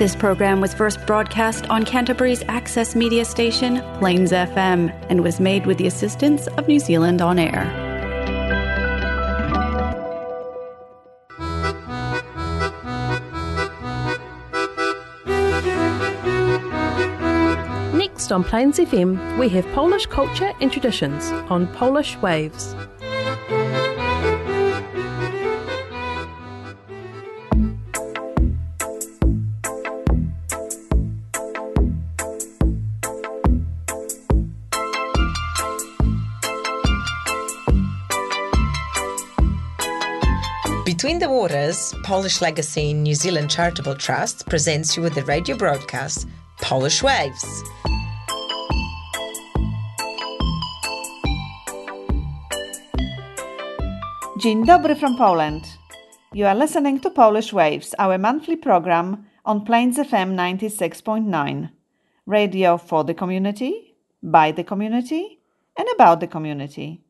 This program was first broadcast on Canterbury's access media station, Plains FM, and was made with the assistance of New Zealand On Air. Next on Plains FM, we have Polish culture and traditions on Polish Waves. Between the Waters, Polish Legacy New Zealand Charitable Trust presents you with the radio broadcast Polish Waves. Dzień dobry from Poland. You are listening to Polish Waves, our monthly program on Plains FM 96.9. Radio for the community, by the community, and about the community.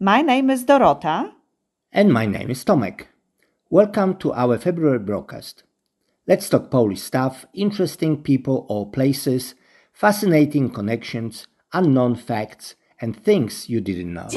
My name is Dorota. And my name is Tomek. Welcome to our February broadcast. Let's talk Polish stuff, interesting people or places, fascinating connections, unknown facts, and things you didn't know.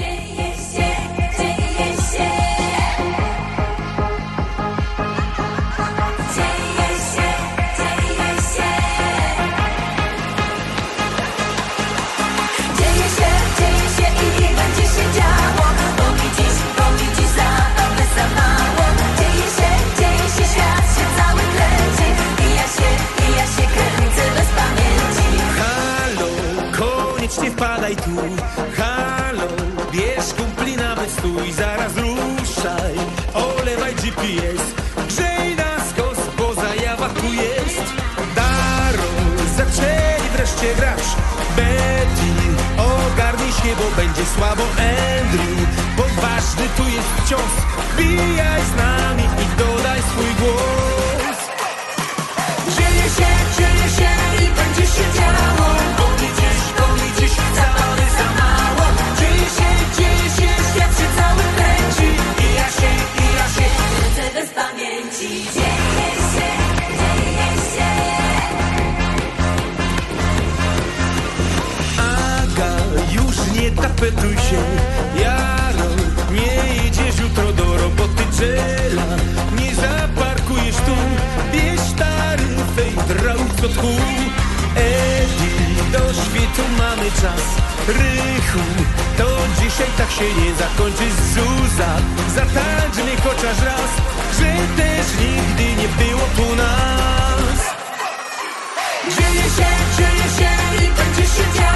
路。Nie tapetuj się. Jaro, nie jedziesz jutro do roboty Jela, nie zaparkujesz tu. Bierz taryfę i drauc od kół Edi, do świtu mamy czas. Rychu, to dzisiaj tak się nie zakończy. Zuza, zatańcz mi chociaż raz Że też nigdy nie było tu nas. Dzieje się, dzieje się i będzie się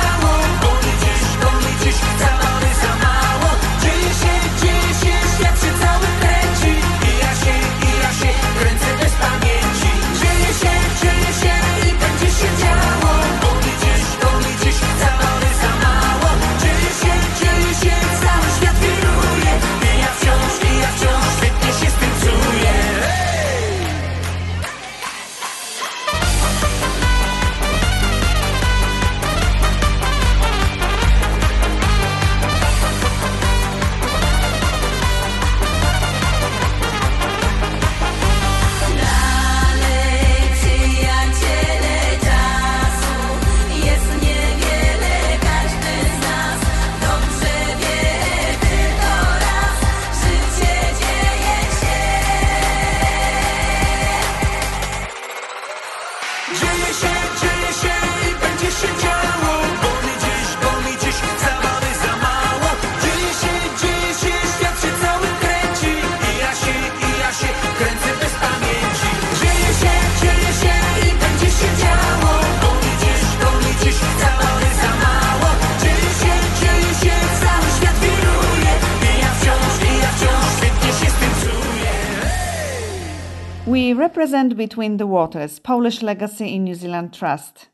represent Between the Waters, Polish Legacy in New Zealand Trust.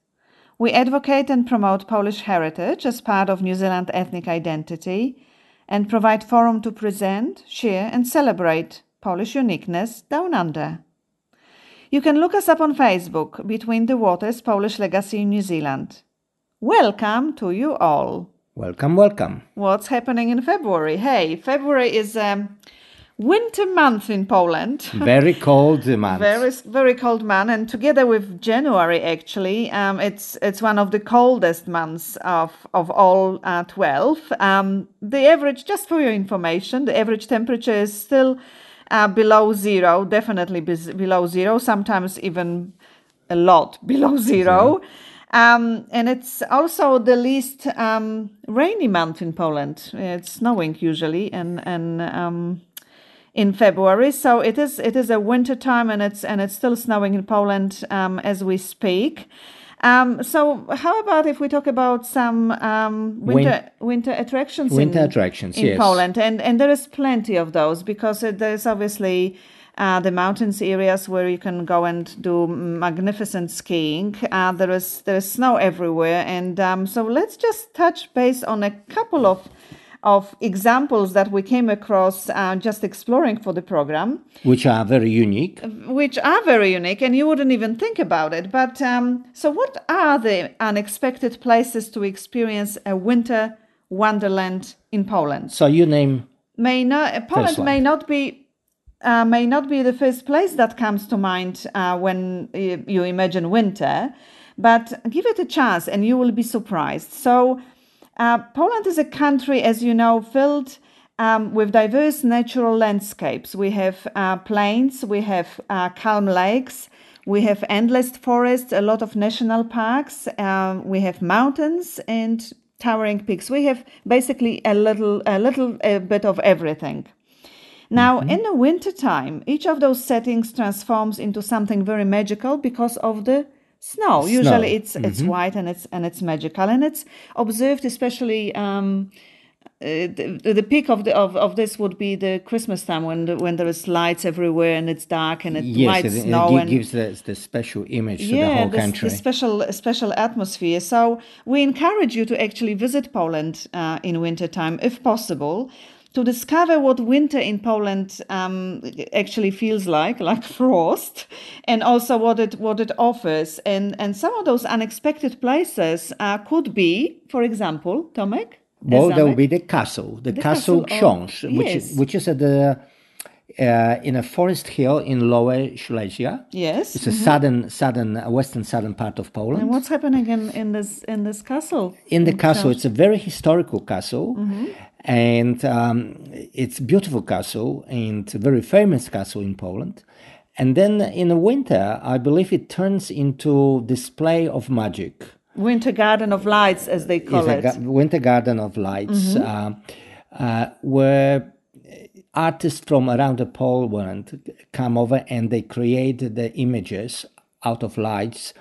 We advocate and promote Polish heritage as part of New Zealand ethnic identity and provide forum to present, share and celebrate Polish uniqueness down under. You can look us up on Facebook, Between the Waters Polish Legacy in New Zealand. Welcome to you all. Welcome, welcome. What's happening in February? Hey, February is um, winter month in Poland. Very cold month. Very very cold month, and together with January, actually, um, it's it's one of the coldest months of of all uh, twelve. Um, the average, just for your information, the average temperature is still uh, below zero, definitely bes- below zero. Sometimes even a lot below zero. Um, and it's also the least um, rainy month in Poland. It's snowing usually, and and um, in February. So it is it is a winter time, and it's and it's still snowing in Poland um, as we speak. Um, so how about if we talk about some um, winter winter attractions? Winter in, attractions, in yes. Poland, and and there is plenty of those because uh, there's obviously. Uh, the mountains areas where you can go and do magnificent skiing. Uh, there is there is snow everywhere, and um, so let's just touch base on a couple of of examples that we came across uh, just exploring for the program, which are very unique. which are very unique, and you wouldn't even think about it. But um, so, what are the unexpected places to experience a winter wonderland in Poland? So you name May not Poland First may not be. Uh, may not be the first place that comes to mind uh, when you imagine winter, but give it a chance and you will be surprised. So, uh, Poland is a country, as you know, filled um, with diverse natural landscapes. We have uh, plains, we have uh, calm lakes, we have endless forests, a lot of national parks, um, we have mountains and towering peaks. We have basically a little, a little a bit of everything. Now, in the wintertime, each of those settings transforms into something very magical because of the snow. Usually, it's it's white and it's and it's magical, and it's observed especially. Um, uh, the, the peak of the of, of this would be the Christmas time when the, when there is lights everywhere and it's dark and it's yes, white it, it snow and gives the, the special image to the whole this, country. this special special atmosphere. So we encourage you to actually visit Poland uh, in wintertime, if possible, to discover what winter in Poland um, actually feels like, like frost, and also what it what it offers. And and some of those unexpected places uh, could be, for example, Tomek. Well, there will be the castle, the, The castle, castle Książ, which yes. is, which is at the uh, in a forest hill in Lower Silesia. Yes. It's a southern, southern, uh, western, southern part of Poland. And what's happening in, in this in this castle? in the castle. Książ? It's a very historical castle, and um, it's a beautiful castle and a very famous castle in Poland. And then in the winter, I believe it turns into display of magic. Winter Garden of Lights, as they call it. ga- winter garden of lights, uh, uh, where artists from around the Poland come over and they create the images out of lights,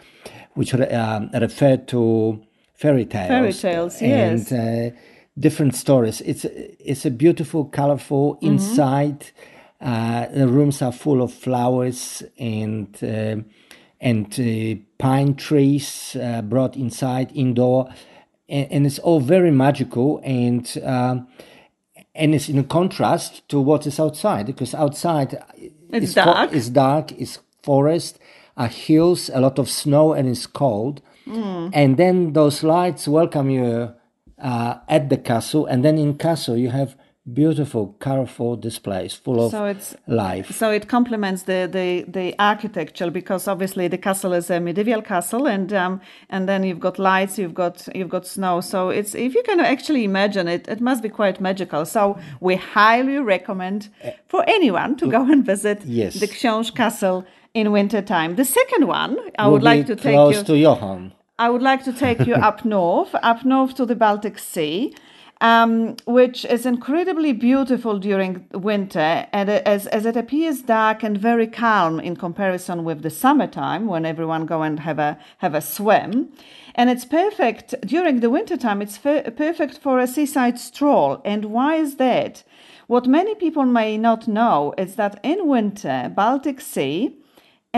which re- um, refer to fairy tales. Fairy tales, yes. And uh, different stories. It's it's a beautiful, colorful Mm-hmm. inside. Uh, the rooms are full of flowers and um and uh, pine trees uh, brought inside indoor, and, and it's all very magical and. Um, and it's in contrast to what is outside because outside It's dark. it's dark it's forest are hills a lot of snow and it's cold Hmm. and then those lights welcome you uh, at the castle and then in castle you have beautiful colorful displays full of So it's- life So it complements the, the, the architecture because obviously the castle is a medieval castle, and um, and then you've got lights, you've got you've got snow. So it's if you can actually imagine it, it must be quite magical. So we highly recommend for anyone to go and visit Yes. the Książ Castle in winter time The second one I would like to take you. to Johan I would like to take you up north, up north to the Baltic Sea, um, which is incredibly beautiful during winter, and as, as it appears dark and very calm in comparison with the summertime when everyone go and have a have a swim. And it's perfect during the wintertime. It's fer- perfect for a seaside stroll. And why is that? What many people may not know is that in winter, Baltic Sea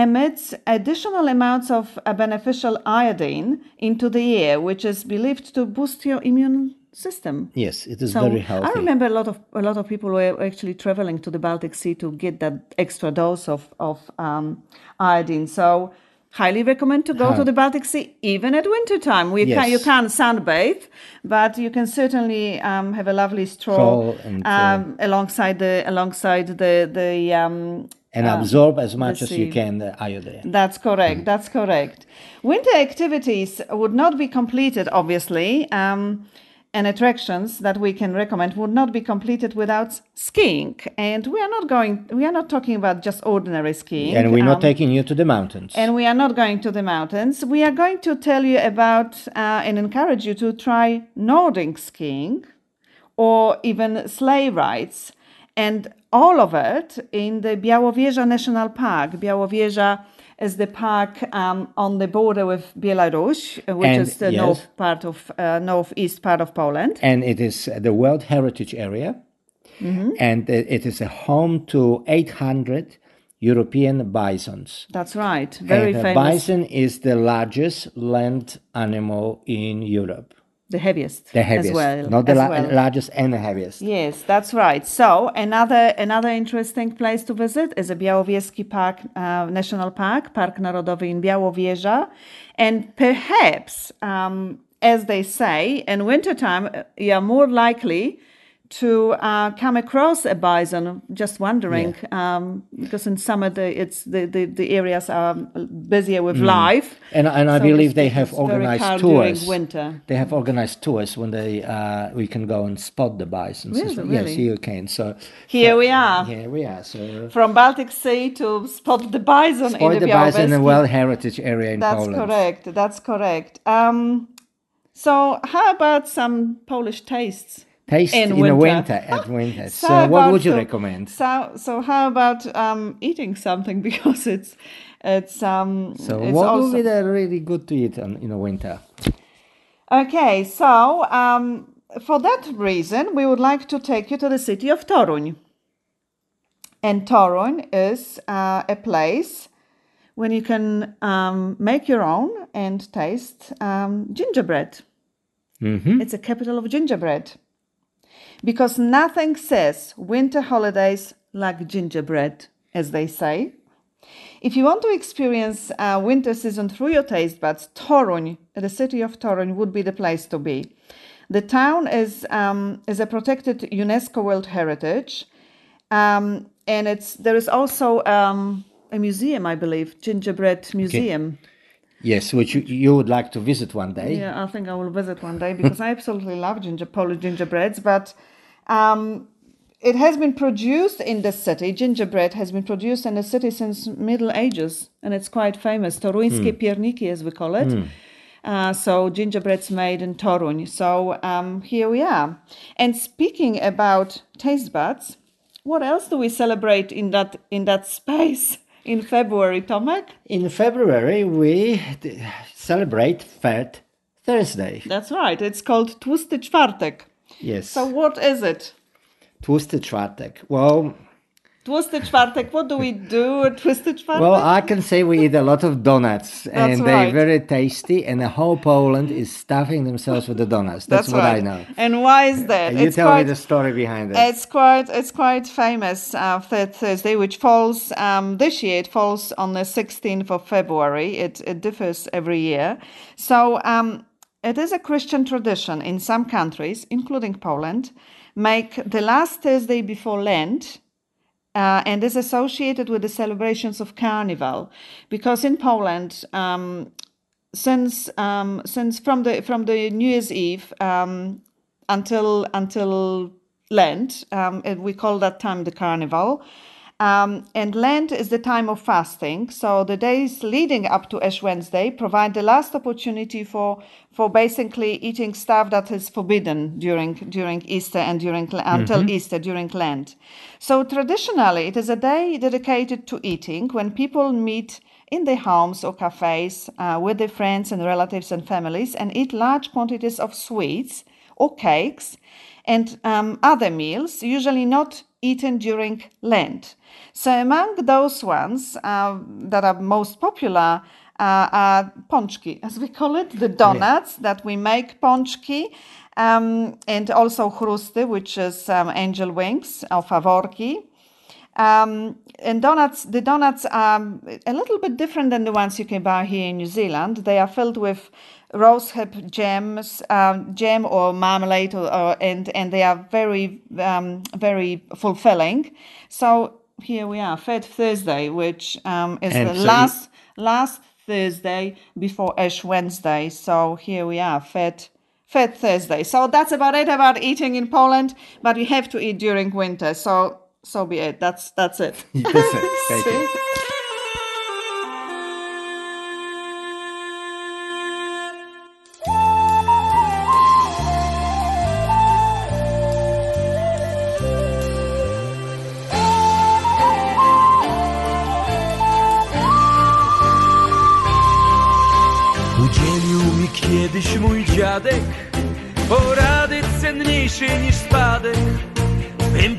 emits additional amounts of a beneficial iodine into the air, which is believed to boost your immune system. yes it is So very healthy I remember a lot of a lot of people were actually traveling to the Baltic Sea to get that extra dose of of um, iodine. So highly recommend to go Huh. to the Baltic Sea even at winter time. We can, you can't sunbathe, but you can certainly um, have a lovely stroll, and, uh, um, alongside the alongside the the um, and uh, absorb as much as you can the iodine. That's Mm. correct. That's correct. Winter activities would not be completed, obviously, um, and attractions that we can recommend would not be completed without skiing. And we are not going. We are not talking about just ordinary skiing. And we're not um, taking you to the mountains. and we are not going to the mountains. We are going to tell you about uh, and encourage you to try Nordic skiing or even sleigh rides. And all of it in the Białowieża National Park. Białowieża is the park um, on the border with Belarus, uh, which And, is the yes. north part of uh, northeast part of Poland. and it is the World Heritage Area, Mm-hmm. and it is a home to 800 European bisons. That's right. Very and the famous. bison is the largest land animal in Europe. The heaviest, The heaviest, as well. not the la- well. largest and the heaviest. Yes, that's right. So another another interesting place to visit is a Białowieski Park uh, National Park, Park Narodowy in Białowieża, and perhaps, um, as they say, in wintertime uh, you are more likely to uh, come across a bison. Just wondering, um, because in summer the, it's the, the, the areas are busier with life. And, and I So believe they have organized during tours. winter. They have organized tours when they uh, we can go and spot the bison. Really? well. Yes, Really? you can. So Here we are. here we are. So From Baltic Sea to spot the bison in spot the, the bison in the World Heritage Area in That's Poland. correct. That's correct. Um, so how about some Polish tastes? Taste In in, the winter. winter at winter. So So, what would you to- recommend? So, so how about um, eating something because it's it's um So it's what also would be the really good to eat on, in the winter? okay. So um, for that reason, we would like to take you to the city of Toruń. And Toruń is uh, a place when you can um, make your own and taste um, gingerbread. hmm It's a capital of gingerbread. Because nothing says winter holidays like gingerbread, as they say. If you want to experience uh, winter season through your taste buds, Toruń, the city of Toruń, would be the place to be. The town is um, is a protected UNESCO World Heritage, um, and it's there is also um, a museum, I believe, gingerbread museum. Yes, which you, you would like to visit one day. Yeah, I think I will visit one day because I absolutely love ginger Polish gingerbreads. But um, it has been produced in the city. Gingerbread has been produced in the city since Middle Ages, and it's quite famous. Toruńskie pierniki, as we call it. Uh, so gingerbread's made in Toruń. So um, here we are. And speaking about taste buds, what else do we celebrate in that in that space in February, Tomek? In February, we d- celebrate Fat Thursday. That's right. It's called Tłusty Czwartek. Yes. So what is it? Twisted Czwartek. Well, Tłusty Czwartek. What do we do at Twisty Czwartek? well, I can say we eat a lot of donuts, and they're right. very tasty. And the whole Poland is stuffing themselves with the donuts. That's, what I know. And why is that? You it's tell quite, me the story behind it. It's quite it's quite famous. Uh, Third Thursday, which falls um, this year, it falls on the 16th of February. It it differs every year. So um, it is a Christian tradition in some countries, including Poland, make the last Thursday before Lent uh, and is associated with the celebrations of Carnival, because in Poland, um, since um, since from the from the New Year's Eve um, until until Lent, um, and we call that time the Carnival. Um, and Lent is the time of fasting, so the days leading up to Ash Wednesday provide the last opportunity for for basically eating stuff that is forbidden during during Easter and during until Easter during Lent. So traditionally, it is a day dedicated to eating when people meet in their homes or cafes uh, with their friends and relatives and families and eat large quantities of sweets or cakes and um, other meals, usually not eaten during Lent. So, among those ones uh, that are most popular uh, are ponchki, as we call it, the donuts that we make ponchki. um, and also chrusty, which is um, angel wings or faworki. Um, and donuts, the donuts are a little bit different than the ones you can buy here in New Zealand. They are filled with rosehip jams, um, jam or marmalade, or, or, and and they are very um, very fulfilling. So here we are, Fat Thursday, which um, is And the so last last Thursday before Ash Wednesday. So here we are, Fat Fat Thursday. So that's about it about eating in Poland. But you have to eat during winter. So so be it. That's that's it. That's it.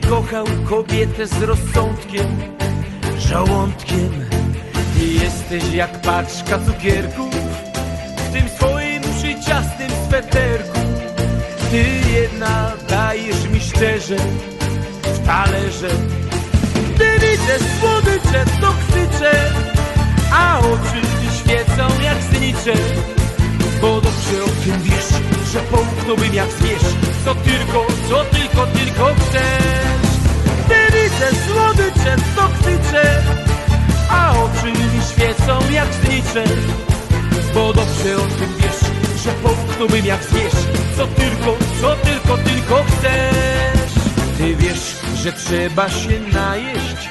Kochał kobietę z rozsądkiem, żołądkiem. Ty jesteś jak paczka cukierków w tym swoim przyciastym sweterku. Ty jedna dajesz mi szczerze w talerze. Gdy widzę słodycze, to krzyczę, a oczy mi świecą jak znicze. Bo dobrze o tym wiesz, że połknąłbym jak zwierz. Co tylko, co tylko, tylko chcesz. Widzę słodycze, to krzyczę A oczy mi świecą jak znicze. Bo dobrze o tym wiesz, że połknąłbym jak zwierz. Co tylko, co tylko, tylko chcesz. Ty wiesz, że trzeba się najeść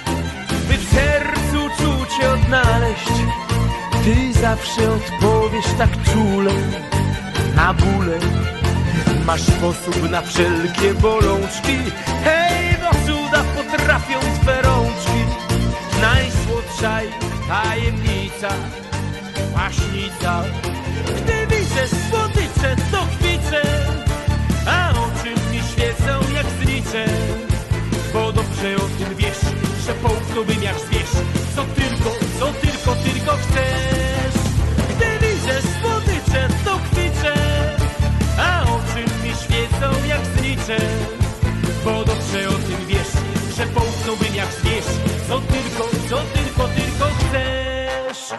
By w sercu czucie odnaleźć. Ty zawsze odpowiesz tak czule na bóle. Masz sposób na wszelkie bolączki. Hej, do cuda potrafią twe rączki. Najsłodsza ich tajemnica, maśnica. Gdy widzę słodycze, to kwiczę, a oczy mi świecą jak znicze. Bo dobrze o tym wiesz, że połknąłbym jak zwierz Co tylko, co tylko, tylko chcesz zwierz Co tylko, co tylko, tylko chcesz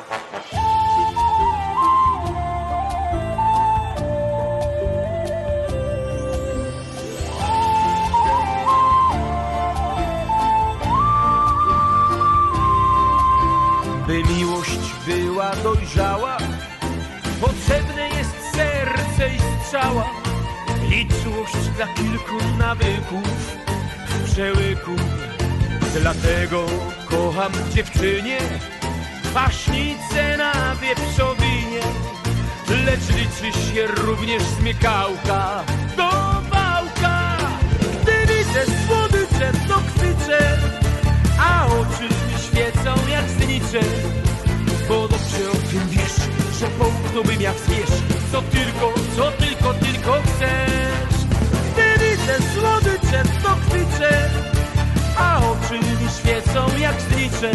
By miłość była dojrzała, potrzebne jest serce i strzała. I dla kilku nawyków w. Dlatego kocham dziewczynie, paśnicę na wieprzowinie. Lecz liczy się również zmiekałka do wałka. Gdy widzę słodycze, to krzyczę, a oczy mi świecą jak znicze. Bo dobrze o tym wiesz, że połknąłbym jak zwierz Co tylko, co tylko, tylko chcesz jak znicze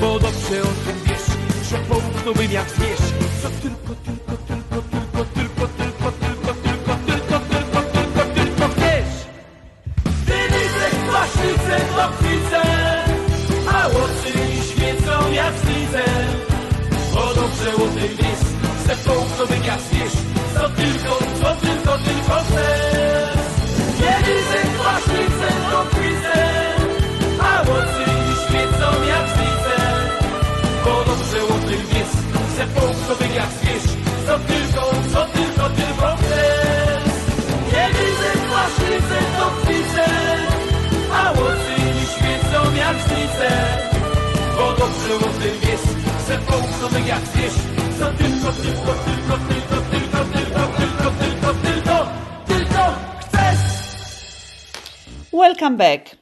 Bo dobrze o tym wiesz, że połknąłbym jak zwierz Co tylko, Jak Co tylko, tylko, tylko, tylko, tylko, tylko, tylko, tylko, tylko, tylko chcesz Welcome back.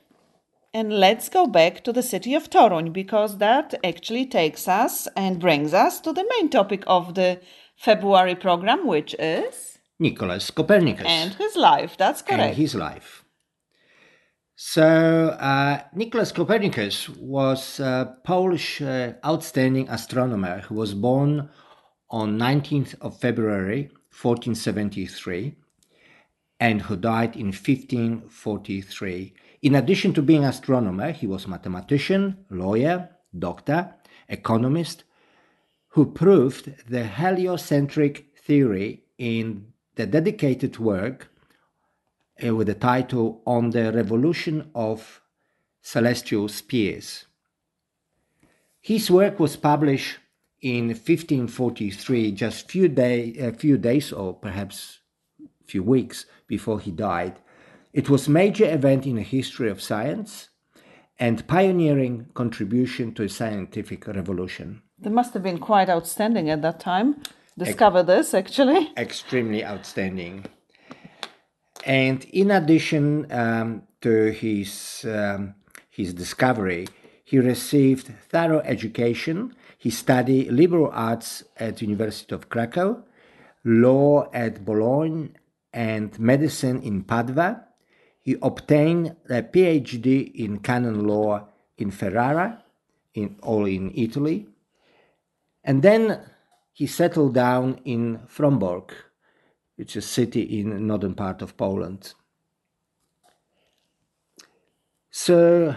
And let's go back to the city of Toruń because that actually takes us and brings us to the main topic of the February program, which is Nicholas Copernicus and his life. That's and correct. his life. So, uh, Nicholas Copernicus was a Polish uh, outstanding astronomer who was born on 19th of February 1473 and who died in 1543 In addition to being astronomer, he was mathematician, lawyer, doctor, economist, who proved the heliocentric theory in the dedicated work uh, with the title On the Revolution of Celestial Spheres. His work was published in 1543, just few day, a few days or perhaps few weeks before he died. It was major event in the history of science and pioneering contribution to a scientific revolution. They must have been quite outstanding at that time. Discover this actually. Extremely outstanding. And in addition um, to his um, his discovery, he received thorough education. He studied liberal arts at University of Krakow, law at Bologna, and medicine in Padua. He obtained a PhD in canon law in Ferrara, in, all in Italy. And then he settled down in Frombork, which is a city in northern part of Poland. So,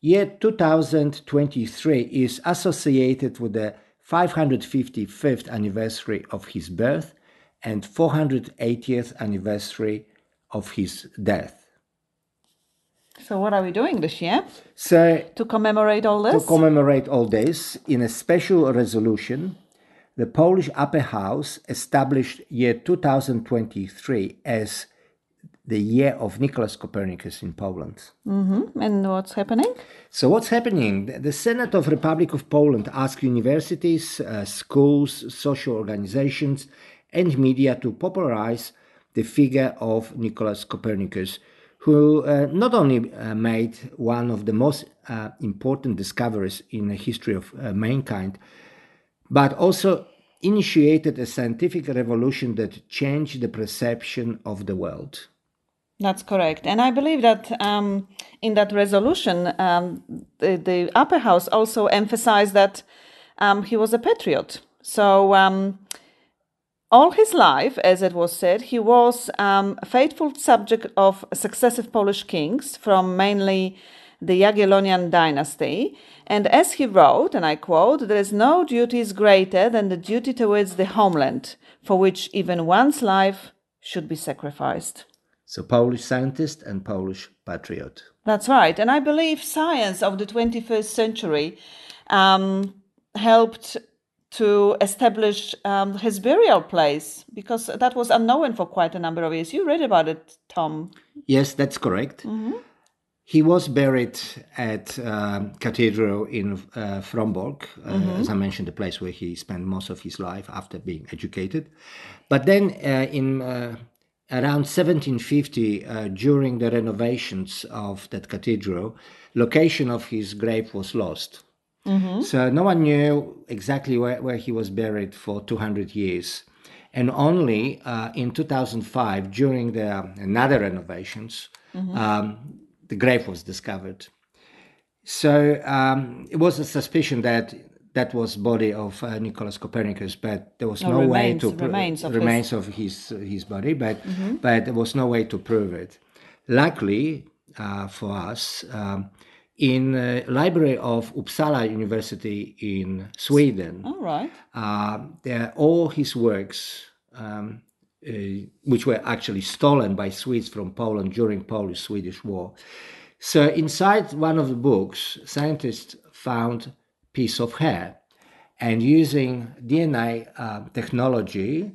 year 2023 is associated with the 555th anniversary of his birth and 480th anniversary of his death. So what are we doing this year So, to commemorate all this? to commemorate all this, in a special resolution, the Polish Upper House established year 2023 as the year of Nicholas Copernicus in Poland. and what's happening? So what's happening? The- The Senate of Republic of Poland asked universities, uh, schools, social organizations, and media to popularize the figure of Nicholas Copernicus, who uh, not only uh, made one of the most uh, important discoveries in the history of uh, mankind, but also initiated a scientific revolution that changed the perception of the world. That's correct. And I believe that um, in that resolution, um, the, the upper house also emphasized that um, he was a patriot. So, um, all his life, as it was said, he was um, a faithful subject of successive Polish kings from mainly the Jagiellonian dynasty. And as he wrote, and I quote, there is no duty is greater than the duty towards the homeland, for which even one's life should be sacrificed. So Polish scientist and Polish patriot. That's right. And I believe science of the 21st century um, helped to establish um, his burial place because that was unknown for quite a number of years. You read about it, Tom. Yes, that's correct. He was buried at um, cathedral in uh, Frombork, uh, as I mentioned, the place where he spent most of his life after being educated. But then uh, in uh, around 1750, uh, during the renovations of that cathedral, location of his grave was lost. So no one knew exactly where, where he was buried for 200 years. And only uh, in 2005, during the another renovations, um, the grave was discovered. So um, it was a suspicion that that was body of uh, Nicholas Copernicus, but there was No, no way to pro- remains of his- remains of his his body, but but there was no way to prove it. Luckily uh, for us, um, in uh, library of Uppsala University in Sweden, All right. uh, there all his works, um, which were actually stolen by Swedes from Poland during Polish-Swedish War. So inside one of the books, scientists found piece of hair, and using DNA uh, technology,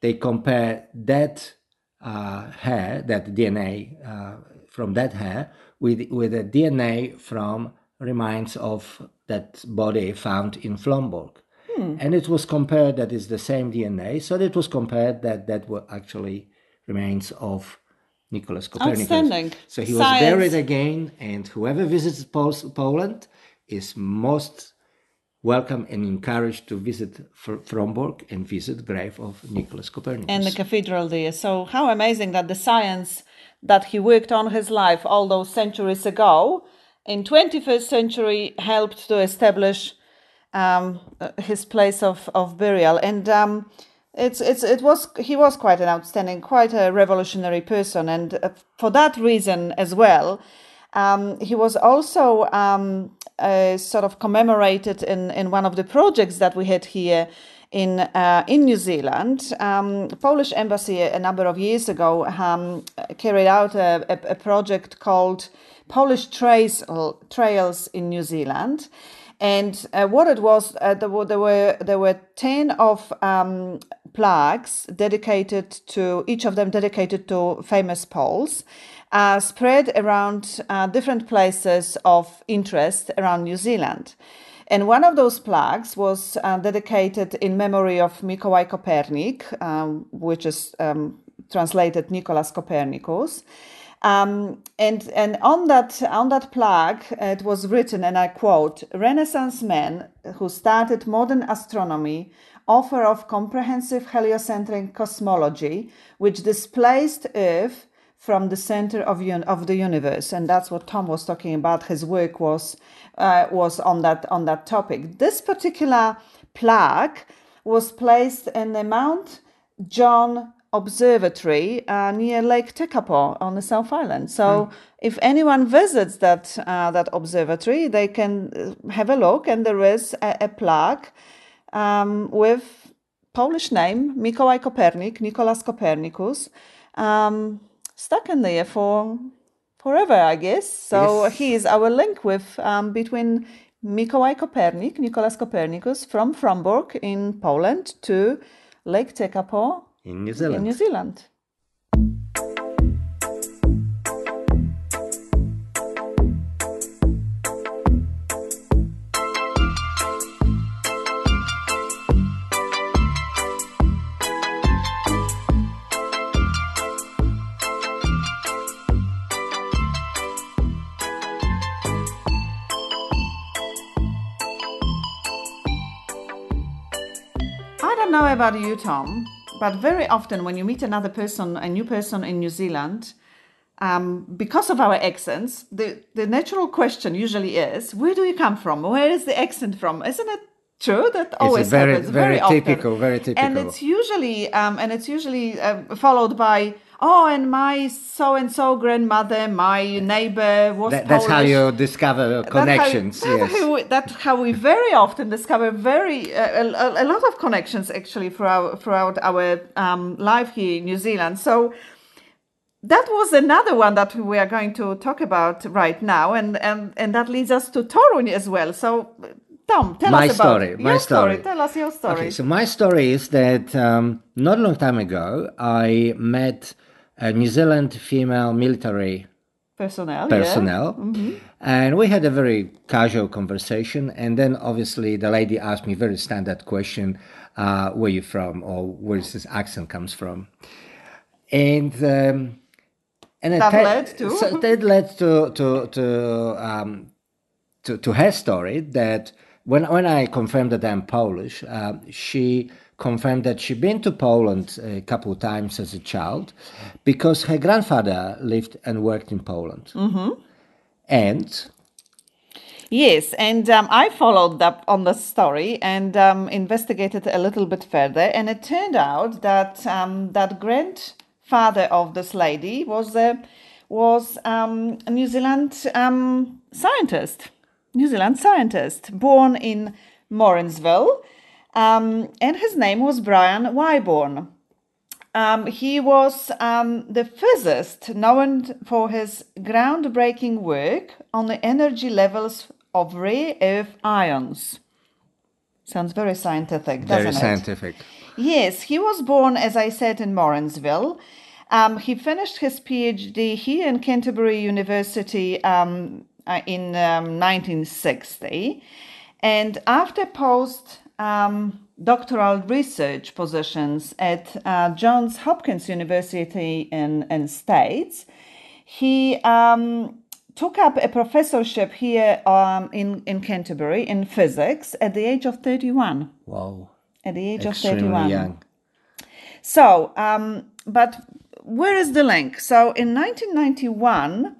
they compare that uh, hair, that DNA uh, from that hair, with with the DNA from remains of that body found in Frombork. Hmm. And it was compared that is the same DNA, so it was compared that that were actually remains of Nicholas Copernicus. So he was Science. buried again, and whoever visits Pol- Poland is most welcome and encouraged to visit Fr- Frombork and visit grave of Nicholas Copernicus. And the cathedral there. So how amazing that the science that he worked on his life all those centuries ago in 21st century helped to establish um, uh, his place of, of burial. And um, it's it's it was he was quite an outstanding, quite a revolutionary person, and uh, for that reason as well, um, he was also um, uh, sort of commemorated in in one of the projects that we had here in uh, in New Zealand. Um, Polish embassy a number of years ago um, carried out a, a, a project called Polish Trails Trails in New Zealand. And uh, what it was, uh, there, were, there were there were ten of um, plaques dedicated to each of them dedicated to famous Poles, uh, spread around uh, different places of interest around New Zealand. And one of those plaques was uh, dedicated in memory of Mikołaj Kopernik, um, which is um, translated Nicholas Copernicus. Um, and and on that on that plaque it was written, and I quote: "Renaissance men who started modern astronomy offer of comprehensive heliocentric cosmology, which displaced Earth from the center of un- of the universe." And that's what Tom was talking about. His work was uh, was on that on that topic. This particular plaque was placed in the Mount John Observatory uh, near Lake Tekapo on the South Island. So, if anyone visits that uh, that observatory, they can uh, have a look, and there is a, a plaque um, with Polish name Mikołaj Kopernik, Nicholas Copernicus, um, stuck in there for forever, I guess. So Yes. he is our link with um, between Mikołaj Kopernik, Nicholas Copernicus, from Frombork in Poland to Lake Tekapo In New in New Zealand. I don't know about you, Tom, but very often when you meet another person, a new person in New Zealand, um, because of our accents, the, the natural question usually is, where do you come from? Where is the accent from? Isn't it true that always it's very- happens? very often. typical, very And typical. it's usually um, and it's usually uh, followed by. Oh, and my so and so grandmother, my neighbor was. That, that's how you discover connections. That's how, yes. that's how we, that's how we very often discover very uh, a, a lot of connections actually throughout throughout our um, life here in New Zealand. So that was another one that we are going to talk about right now, and and and that leads us to Torun as well. So. Tom, tell My us about story, your my story. Tell us your story. Okay, so my story is that um, not a long time ago, I met a New Zealand female military personnel. personnel, Mm-hmm. and we had a very casual conversation. And then, obviously, the lady asked me very standard question: uh, "Where you from?" or "Where this accent comes from?" And um, and That led to? so that led to to to um, to, to her story that when when I confirmed that I'm Polish, uh, she confirmed that she'd been to Poland a couple of times as a child because her grandfather lived and worked in Poland. Mm-hmm. And Yes, and um, I followed up on the story and um, investigated a little bit further, and it turned out that um, that grandfather of this lady was a was um, a New Zealand um, scientist, New Zealand scientist, born in Morrinsville, um, and his name was Brian Wybourne. Um, he was um, the physicist known for his groundbreaking work on the energy levels of rare earth ions. Sounds very scientific, doesn't very it? scientific. Yes, he was born, as I said, in Morrinsville. Um, he finished his PhD here in Canterbury University um, uh, in um, 1960. And after post um, doctoral research positions at uh, Johns Hopkins University in, in States, he um, took up a professorship here um, in, in Canterbury in physics at the age of 31. Wow. At the age Extremely of 31. young. So, um, but where is the link? So, in 1991,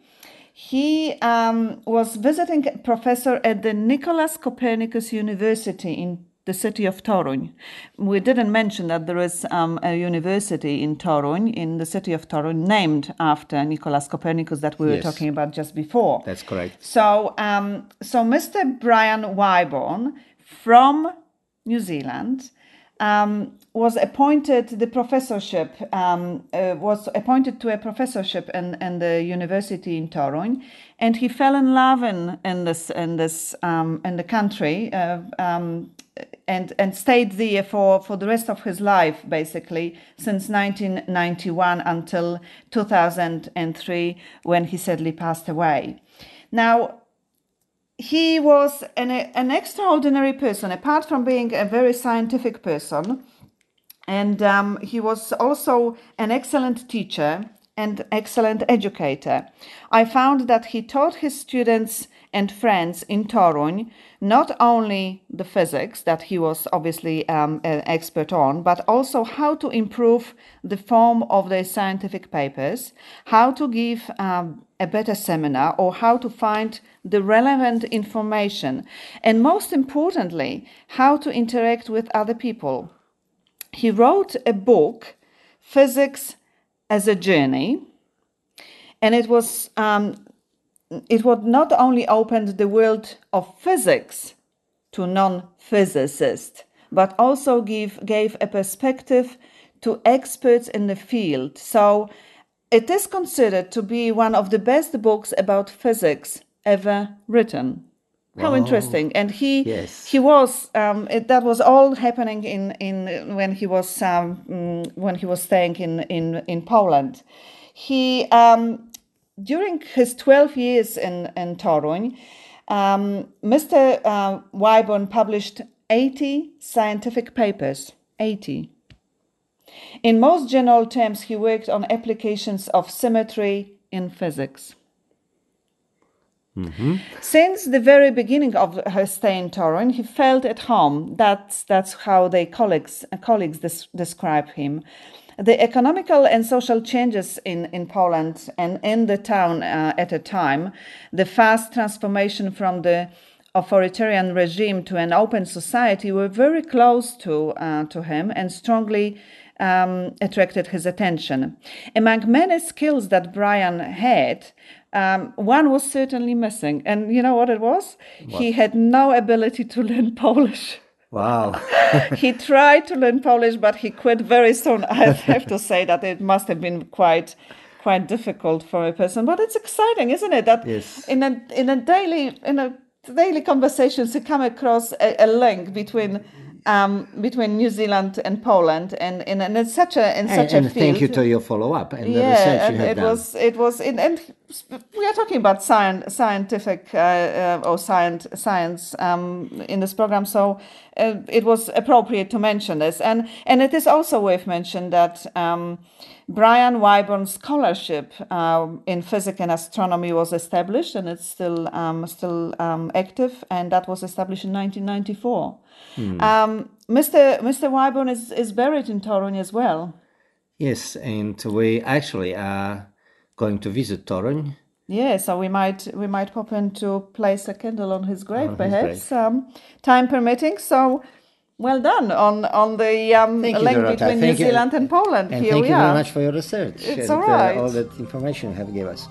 he um, was visiting professor at the Nicholas Copernicus University in the city of Toruń. We didn't mention that there is um, a university in Toruń, in the city of Toruń, named after Nicolas Copernicus that we were Yes. talking about just before. That's correct. So, um, so Mr. Brian Wybourne from New Zealand um, was appointed the professorship um, uh, was appointed to a professorship in, in the university in Toruń, and he fell in love in, in this in this um, in the country. Uh, um, and and stayed there for, for the rest of his life, basically, since 1991 until 2003, when he sadly passed away. Now, he was an, an extraordinary person, apart from being a very scientific person. And um, he was also an excellent teacher and excellent educator. I found that he taught his students and friends in Toruń not only the physics that he was obviously um, an expert on, but also how to improve the form of their scientific papers, how to give um, a better seminar, or how to find the relevant information, and most importantly, how to interact with other people. He wrote a book, Physics as a Journey, and it was um, it would not only opened the world of physics to non-physicists, but also give gave a perspective to experts in the field. So it is considered to be one of the best books about physics ever written. How Wow. interesting! And he Yes. he was um, it, that was all happening in in when he was um, mm, when he was staying in in in Poland. He um, during his 12 years in, in Toruń, um, Mr. Uh, Wybourne published 80 scientific papers. 80. In most general terms, he worked on applications of symmetry in physics. Since the very beginning of her stay in Toruń, he felt at home. That's that's how their colleagues colleagues des- describe him. The economical and social changes in, in Poland and in the town uh, at a time, the fast transformation from the authoritarian regime to an open society were very close to uh, to him and strongly um, attracted his attention. Among many skills that Brian had, um, one was certainly missing, and you know what it was? He had no ability to learn Polish. Wow. he tried to learn Polish, but he quit very soon. I have to say that it must have been quite quite difficult for a person. But it's exciting, isn't it? That Yes. in a in a daily in a daily conversations you come across a, a link between um, between New Zealand and Poland, and and, and it's such a in and a and field. thank you to your follow up and the yeah, research and it done. was it was in, and we are talking about science, scientific uh, uh, or science science um, in this program, so uh, it was appropriate to mention this, and and it is also worth mentioning that. Um, Brian Wybourne's scholarship um, in physics and astronomy was established, and it's still um, still um, active, and that was established in 1994. Um, Mr. Mr. Wyborn is, is buried in Toruń as well. Yes, and we actually are going to visit Toruń. Yeah, so we might we might pop in to place a candle on his grave, his perhaps, um, time permitting. So, well done on on the um, you, link Dorota. between Thank New you. Zealand and Poland. And Here thank we you are. very much for your research It's and all right. uh, all that information you have given us.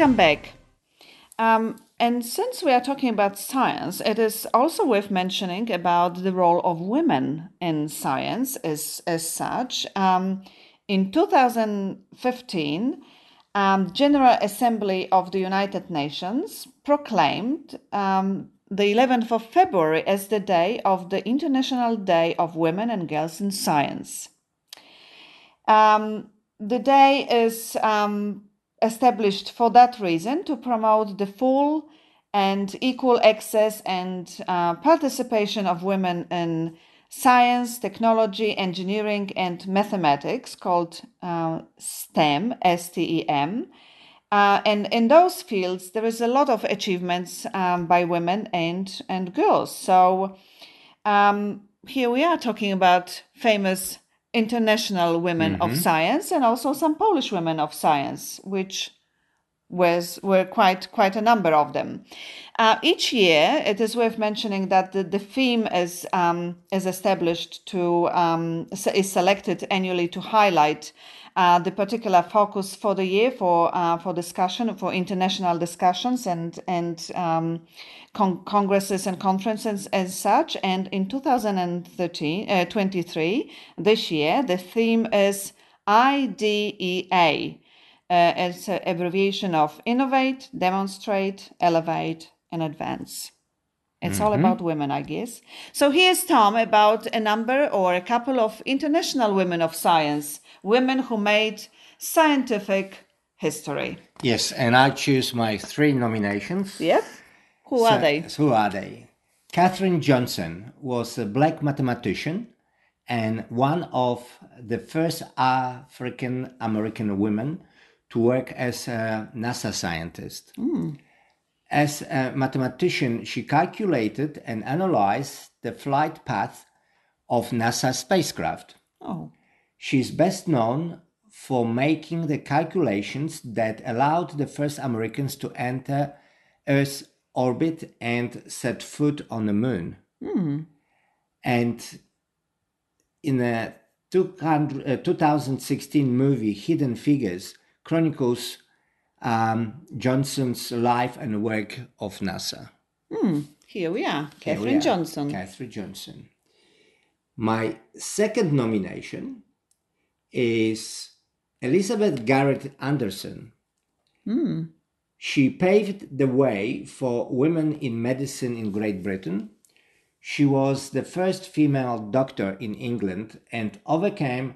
Welcome back. Um, and since we are talking about science, it is also worth mentioning about the role of women in science as, as such. Um, in 2015, um, General Assembly of the United Nations proclaimed um, the 11th of February as the day of the International Day of Women and Girls in Science. Um, the day is um, established for that reason to promote the full and equal access and uh, participation of women in science, technology, engineering, and mathematics, called uh, STEM, S T E M. Uh, and in those fields, there is a lot of achievements um, by women and, and girls. So um, here we are talking about famous international women of science and also some Polish women of science, which was were quite quite a number of them. Uh, each year, it is worth mentioning that the, the theme is um, is established to um, is selected annually to highlight uh, the particular focus for the year for uh, for discussion for international discussions and and um, con- congresses and conferences as such. And in 2013, uh, 23, this year, the theme is IDEA. Uh, it's an abbreviation of innovate, demonstrate, elevate, and advance. It's all about women, I guess. So here's Tom about a number or a couple of international women of science, women who made scientific history. Yes, and I choose my three nominations. Yep. Who are So- they? Who are they? Katherine Johnson was a black mathematician and one of the first African American women to work as a NASA scientist. Hmm. As a mathematician, she calculated and analyzed the flight path of NASA spacecraft. Oh, She is best known for making the calculations that allowed the first Americans to enter Earth's orbit and set foot on the moon. And in a 200, uh, 2016 movie, Hidden Figures, chronicles um, Johnson's life and work of NASA. here we are. Here Katherine we are. Johnson. Katherine Johnson. My second nomination is Elizabeth Garrett Anderson. She paved the way for women in medicine in Great Britain. She was the first female doctor in England and overcame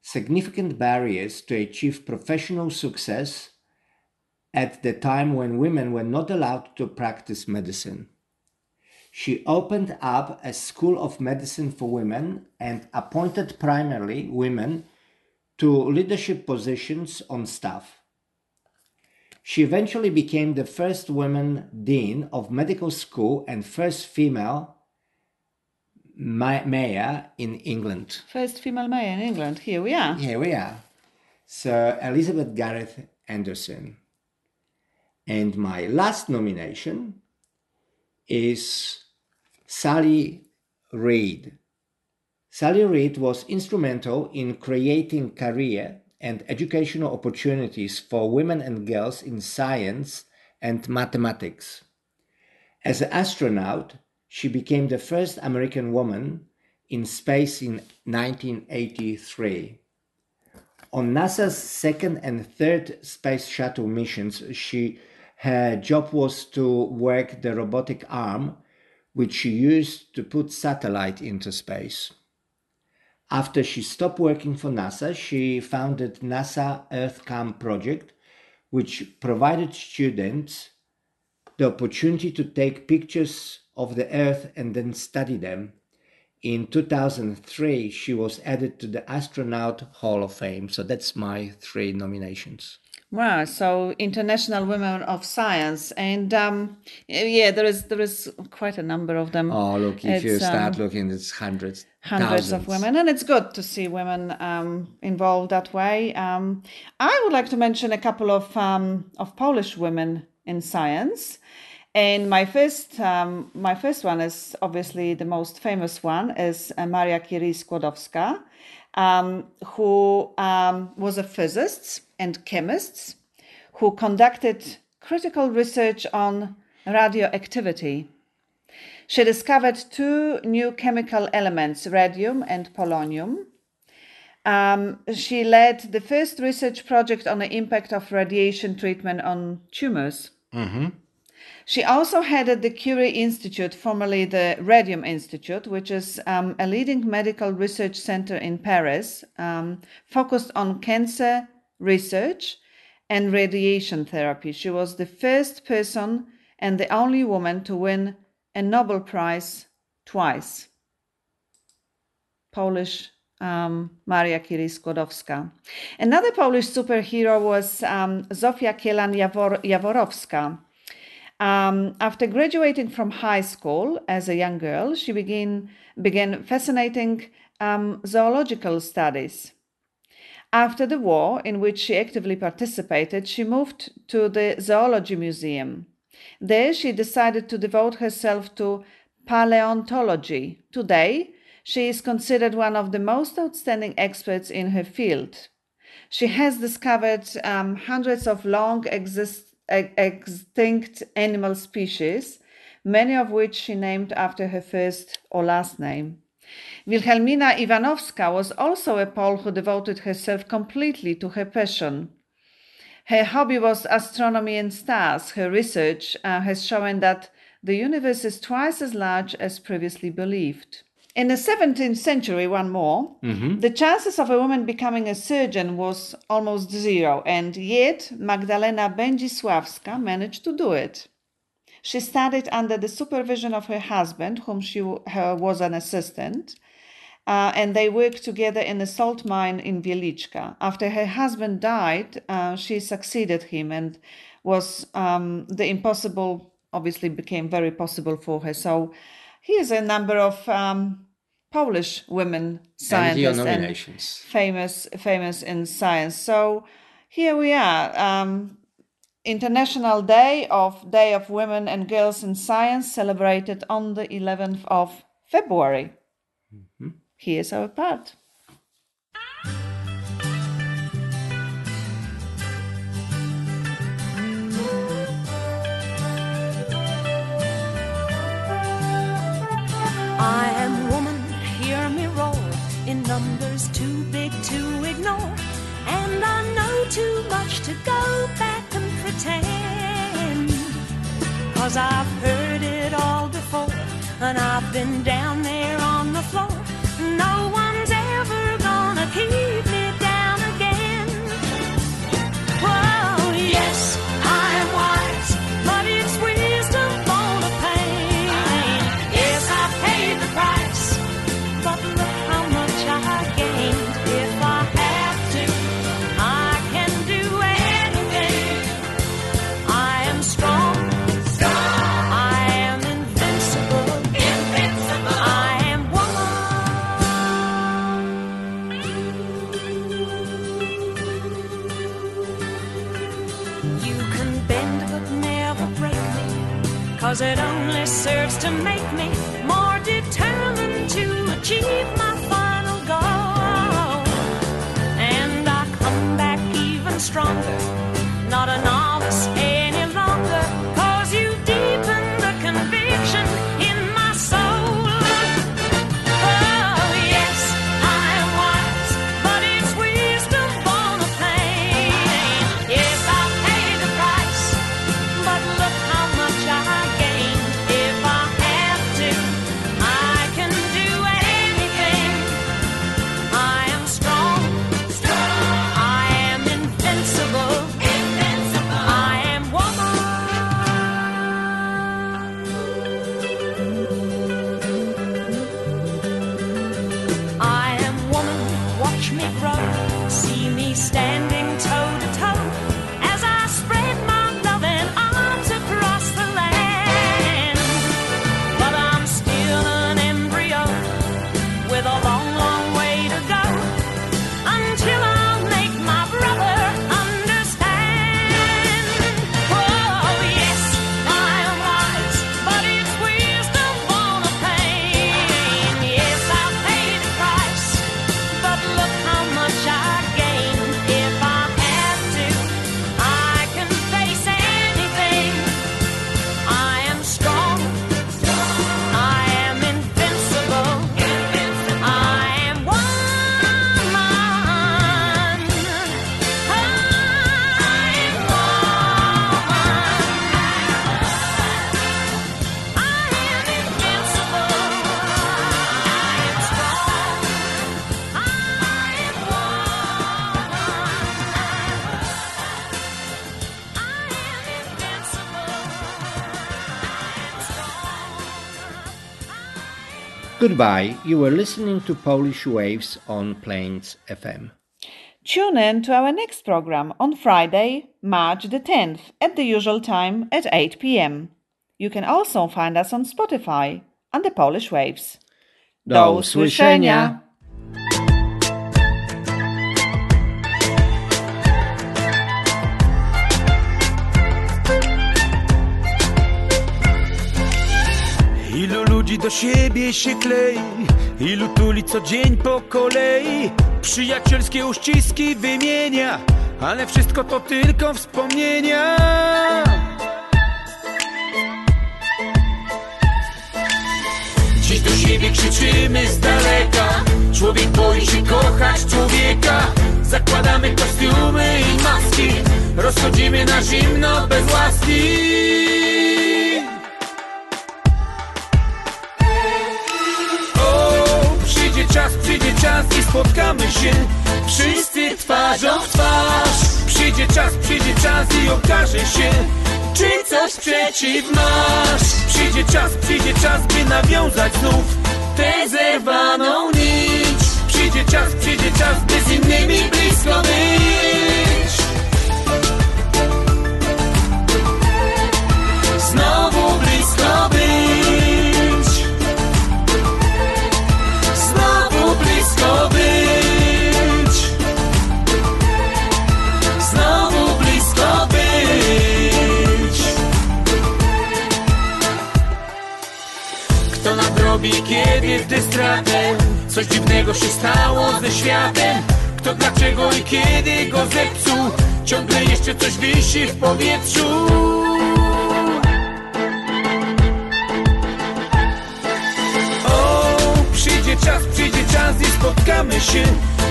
significant barriers to achieve professional success at the time when women were not allowed to practice medicine. She opened up a school of medicine for women and appointed primarily women to leadership positions on staff. She eventually became the first woman dean of medical school and first female ma- mayor in England. First female mayor in England. Here we are. Here we are. So, Elizabeth Garrett Anderson. And my last nomination is Sally Reid. Sally Reid was instrumental in creating career and educational opportunities for women and girls in science and mathematics. As an astronaut, she became the first American woman in space in 1983. On NASA's second and third space shuttle missions, she her job was to work the robotic arm, which she used to put satellite into space. After she stopped working for NASA, she founded NASA EarthKAM project, which provided students the opportunity to take pictures of the Earth and then study them. In 2003, she was added to the Astronaut Hall of Fame. So that's my three nominations. Wow, so international women of science, and um, yeah, there is there is quite a number of them. Oh, look, if you start um, looking, it's hundreds, hundreds of women, and it's good to see women um, involved that way. Um, I would like to mention a couple of um, of Polish women in science, and my first um, my first one is obviously the most famous one is uh, Maria Curie Skłodowska, um, who um, was a physicist and chemist who conducted critical research on radioactivity. She discovered two new chemical elements, radium and polonium. Um, she led the first research project on the impact of radiation treatment on tumors. She also headed the Curie Institute, formerly the Radium Institute, which is um, a leading medical research center in Paris, um, focused on cancer research and radiation therapy. She was the first person and the only woman to win a Nobel Prize twice. Polish um, Maria Curie Skłodowska. Another Polish superhero was um, Zofia Kielan-Jaworowska. Um, after graduating from high school as a young girl, she began, began fascinating um, zoological studies. After the war, in which she actively participated, she moved to the Zoology Museum. There, she decided to devote herself to paleontology. Today, she is considered one of the most outstanding experts in her field. She has discovered um, hundreds of long exist- extinct animal species, many of which she named after her first or last name. Wilhelmina Iwanowska was also a Pole who devoted herself completely to her passion. Her hobby was astronomy and stars. Her research uh, has shown that the universe is twice as large as previously believed. In the 17th century, one more, the chances of a woman becoming a surgeon was almost zero, and yet Magdalena Bendzisławska managed to do it. She studied under the supervision of her husband, whom she her, was an assistant, uh, and they worked together in a salt mine in Wieliczka. After her husband died, uh, she succeeded him, and was um, the impossible obviously became very possible for her. So here's a number of um, Polish women scientists and, nominations. famous famous in science. So here we are. Um, International Day of Day of Women and Girls in Science celebrated on the 11th of February. Here's our part. I numbers too big to ignore. And I know too much to go back and pretend. Cause I've heard it all before, and I've been down there on the floor. No one's ever gonna keep me down again. Whoa, yes, Goodbye, you were listening to Polish Waves on Plains FM. Tune in to our next program on Friday, March the 10th, at the usual time at 8 pm. You can also find us on Spotify under Polish Waves. Do usłyszenia. Do siebie się klei Ilu tuli co dzień po kolei. Przyjacielskie uściski wymienia Ale wszystko to tylko wspomnienia. Dziś do siebie krzyczymy z daleka. Człowiek boi się kochać człowieka. Zakładamy kostiumy i maski. Rozchodzimy na zimno bez łaski czas, przyjdzie czas i spotkamy się. Wszyscy twarzą w twarz. Przyjdzie czas, przyjdzie czas i okaże się Czy coś przeciw masz Przyjdzie czas, przyjdzie czas, by nawiązać znów Tę zerwaną nić. Przyjdzie czas, przyjdzie czas, by z innymi blisko być. Znowu blisko być Nadrobi, kiedy gdy stratę. Coś dziwnego się stało ze światem. Kto dlaczego i kiedy go zepsuł? Ciągle jeszcze coś wisi w powietrzu. O, przyjdzie czas, przyjdzie czas i spotkamy się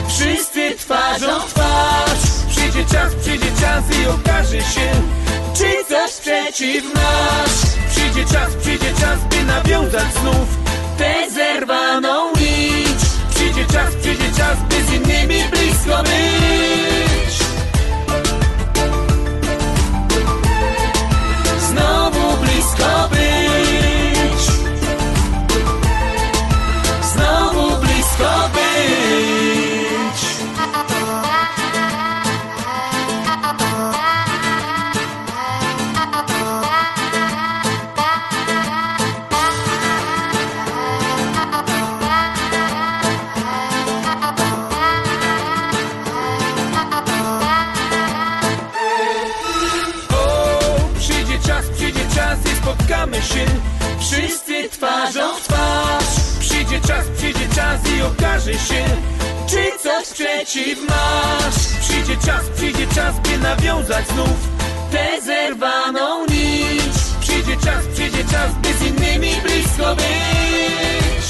Wszyscy twarzą w twarz. Przyjdzie czas, przyjdzie czas i okaże się Czy coś przeciw masz Przyjdzie czas, przyjdzie czas, by nawiązać znów okaże się Czy coś przeciw masz. Przyjdzie czas, przyjdzie czas, by nawiązać znów Tę zerwaną nić. Przyjdzie czas, przyjdzie czas, by z innymi blisko być